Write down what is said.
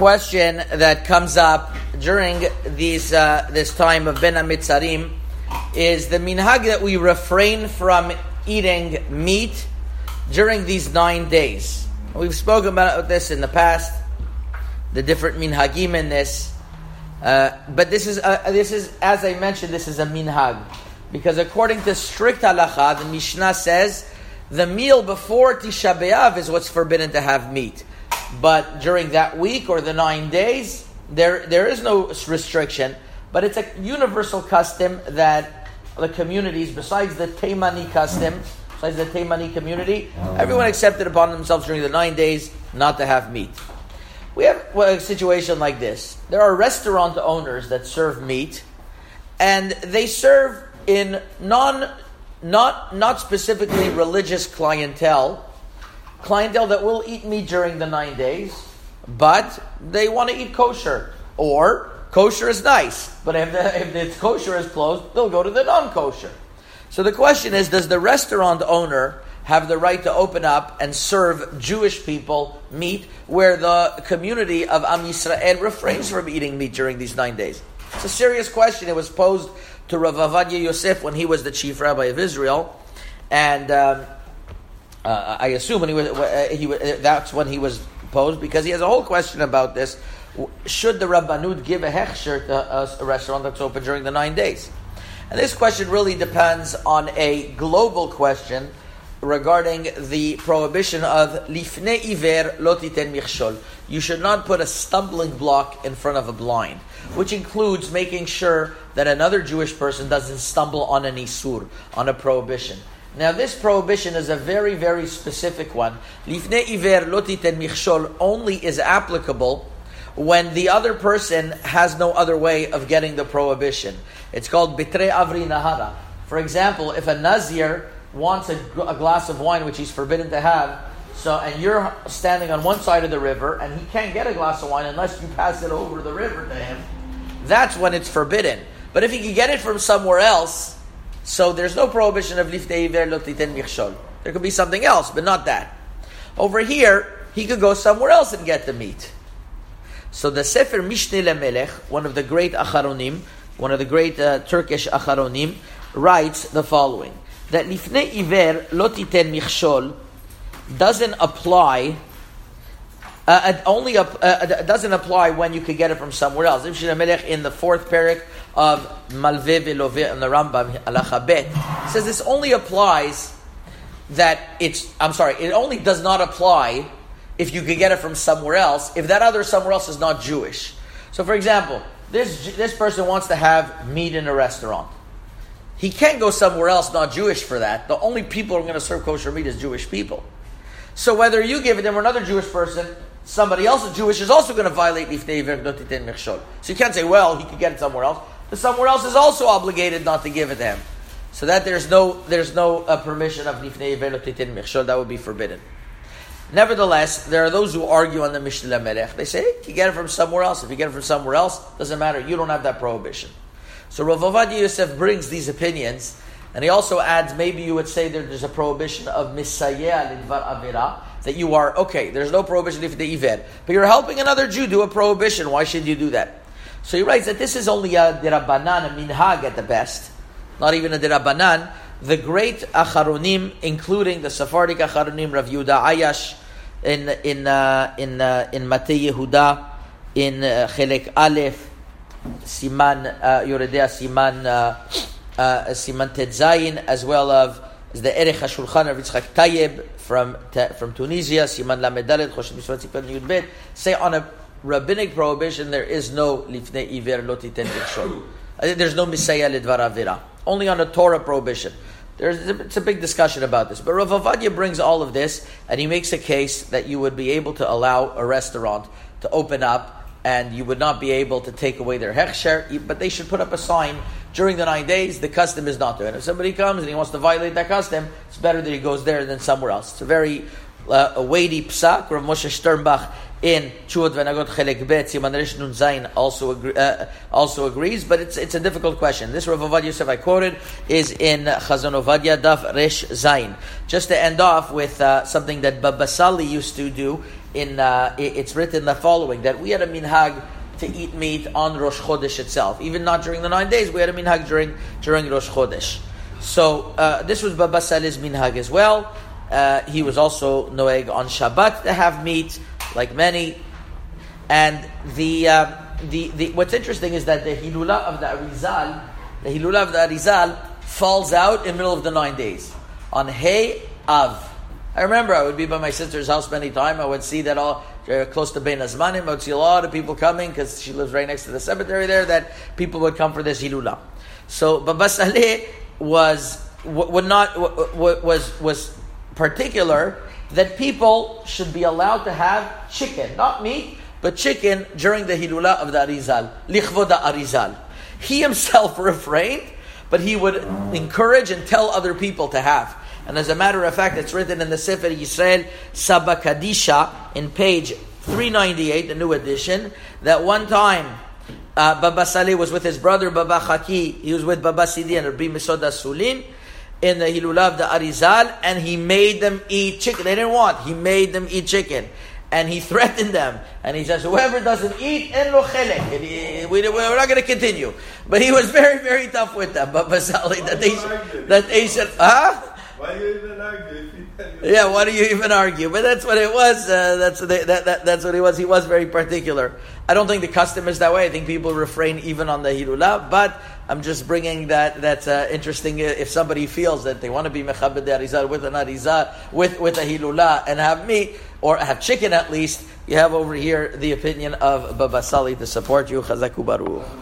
question that comes up during these uh, this time of Bein HaMetzarim is the minhag that we refrain from eating meat during these nine days. We've spoken about this in the past, the different minhagim in this. Uh, but this is uh, this is as I mentioned, this is a minhag because according to strict halacha, the Mishnah says the meal before Tisha B'av is what's forbidden to have meat, but during that week or the nine days, there there is no restriction. But it's a universal custom that the communities, besides the Taimani custom, besides the Taimani community, everyone accepted upon themselves during the nine days not to have meat. We have a situation like this. There are restaurant owners that serve meat, and they serve in non, not, not specifically religious clientele, clientele that will eat meat during the nine days, but they want to eat kosher. Or kosher is nice, but if the, if the kosher is closed, they'll go to the non-kosher. So the question is, does the restaurant owner have the right to open up and serve Jewish people meat where the community of Am Yisrael refrains from eating meat during these nine days? It's a serious question. It was posed to Rav Ovadia Yosef when he was the chief rabbi of Israel, and um, uh, I assume when he was, uh, he, that's when he was posed because he has a whole question about this. Should the Rabbanut give a hechsher to a, a restaurant that's open during the nine days? And this question really depends on a global question regarding the prohibition of lifne iver lotiten michshol. You should not put a stumbling block in front of a blind, which includes making sure that another Jewish person doesn't stumble on an isur, on a prohibition. Now, this prohibition is a very, very specific one. Lifne iver lotiten michshol only is applicable when the other person has no other way of getting the prohibition. It's called bitre avri nahara. For example, if a nazir wants a, a, glass of wine which he's forbidden to have, so and you're standing on one side of the river and he can't get a glass of wine unless you pass it over the river to him, that's when it's forbidden. But if he can get it from somewhere else, so there's no prohibition of lifnei iver lotiten michshol. There could be something else, but not that. Over here, he could go somewhere else and get the meat. So the Sefer Mishneh LeMelech, one of the great acharonim, one of the great uh, Turkish acharonim, writes the following that lifnei iver lotiten michshol doesn't apply. Uh, it only uh, doesn't apply when you could get it from somewhere else. In the fourth parak of Malve Velove and the Rambam Alacha Bet says this only applies that it's. I'm sorry, it only does not apply if you could get it from somewhere else. If that other somewhere else is not Jewish. So, for example, this this person wants to have meat in a restaurant. He can't go somewhere else not Jewish for that. The only people who are going to serve kosher meat is Jewish people. So whether you give it or another Jewish person, somebody else is Jewish is also going to violate Lifnei Velotitin Mikshol. So you can't say, well, he could get it somewhere else. But somewhere else is also obligated not to give it to him. So that there's no there's no uh, permission of lifnei michshol that would be forbidden. Nevertheless, there are those who argue on the Mishneh Melech. They say, you get it from somewhere else. If you get it from somewhere else, doesn't matter. You don't have that prohibition. So Rav Ovadia Yosef brings these opinions, and he also adds maybe you would say that there's a prohibition of misayeh lidvar avira, that you are, okay, there's no prohibition if the iver, but you're helping another Jew do a prohibition. Why should you do that? So he writes that this is only a dirabanan, a minhag at the best, not even a dirabanan. The great acharonim, including the Sephardic acharonim, Rav Yehuda Ayash, in in uh, in uh, in Matei Yehuda, in uh, Chelek Aleph, Siman uh, Yoredea Siman uh, uh, Siman Tetzayin, as well of the Erech HaShulchan of Yitzchak Tayyib from from Tunisia, Siman Lamedalet Choshen Mishpat Siman Yud Bet, say on a rabbinic prohibition there is no Lifnei Iver Lotiten Michshol. Uh, there's no Misaya Lidvar Avira. Only on a Torah prohibition. There's, it's a big discussion about this. But Rav Ovadia brings all of this, and he makes a case that you would be able to allow a restaurant to open up and you would not be able to take away their hechsher, but they should put up a sign during the nine days, the custom is not there. And if somebody comes and he wants to violate that custom, it's better that he goes there than somewhere else. It's a very uh, a weighty psak. Rav Moshe Sternbuch in Chut Venagot Chelek Bet, Siman Rish Nun Zayin also, agree, uh, also agrees, but it's, it's a difficult question. This Rav Ovadia Yosef I quoted is in Chazon Ovadia Daf Rish Zayin. Just to end off with uh, something that Baba Sali used to do, in uh, it's written the following, that we had a minhag to eat meat on Rosh Chodesh itself. Even not during the nine days, we had a minhag during, during Rosh Chodesh. So uh, this was Baba Sali's minhag as well. Uh, he was also noeg on Shabbat to have meat like many. And the, uh, the, the, what's interesting is that the Hilula of the Arizal, the Hilula of the Arizal falls out in the middle of the nine days. On Hey Av. I remember I would be by my sister's house many times. I would see that all Uh, close to Bein Hazmanim. I would see a lot of people coming because she lives right next to the cemetery there. That people would come for this hilula. So Baba Saleh was would not was was particular that people should be allowed to have chicken, not meat, but chicken during the Hilula of the Arizal, Lichvoda Arizal. He himself refrained, but he would encourage and tell other people to have. And as a matter of fact, it's written in the Sefer Yisrael Saba Kadisha in page 398, the new edition, that one time uh, Baba Saleh was with his brother Baba Chaki, he was with Baba Sidi and Rabbi Misoda Sulin, in the Hilula of the Arizal, and he made them eat chicken. They didn't want. He made them eat chicken. And he threatened them. And he says, whoever doesn't eat, en lo chelek. We're not going to continue. But he was very, very tough with them. But Basali, that they, that they said, huh? Why do you even argue? yeah, why do you even argue? But that's what it was. Uh, that's that, that, that's what he was. He was very particular. I don't think the custom is that way. I think people refrain even on the hilula. But I'm just bringing that. That's uh, interesting. If somebody feels that they want to be mechabed Arizal with an Arizal with with a hilula and have meat or have chicken at least, you have over here the opinion of Baba Sali to support you. Chazaku baruch.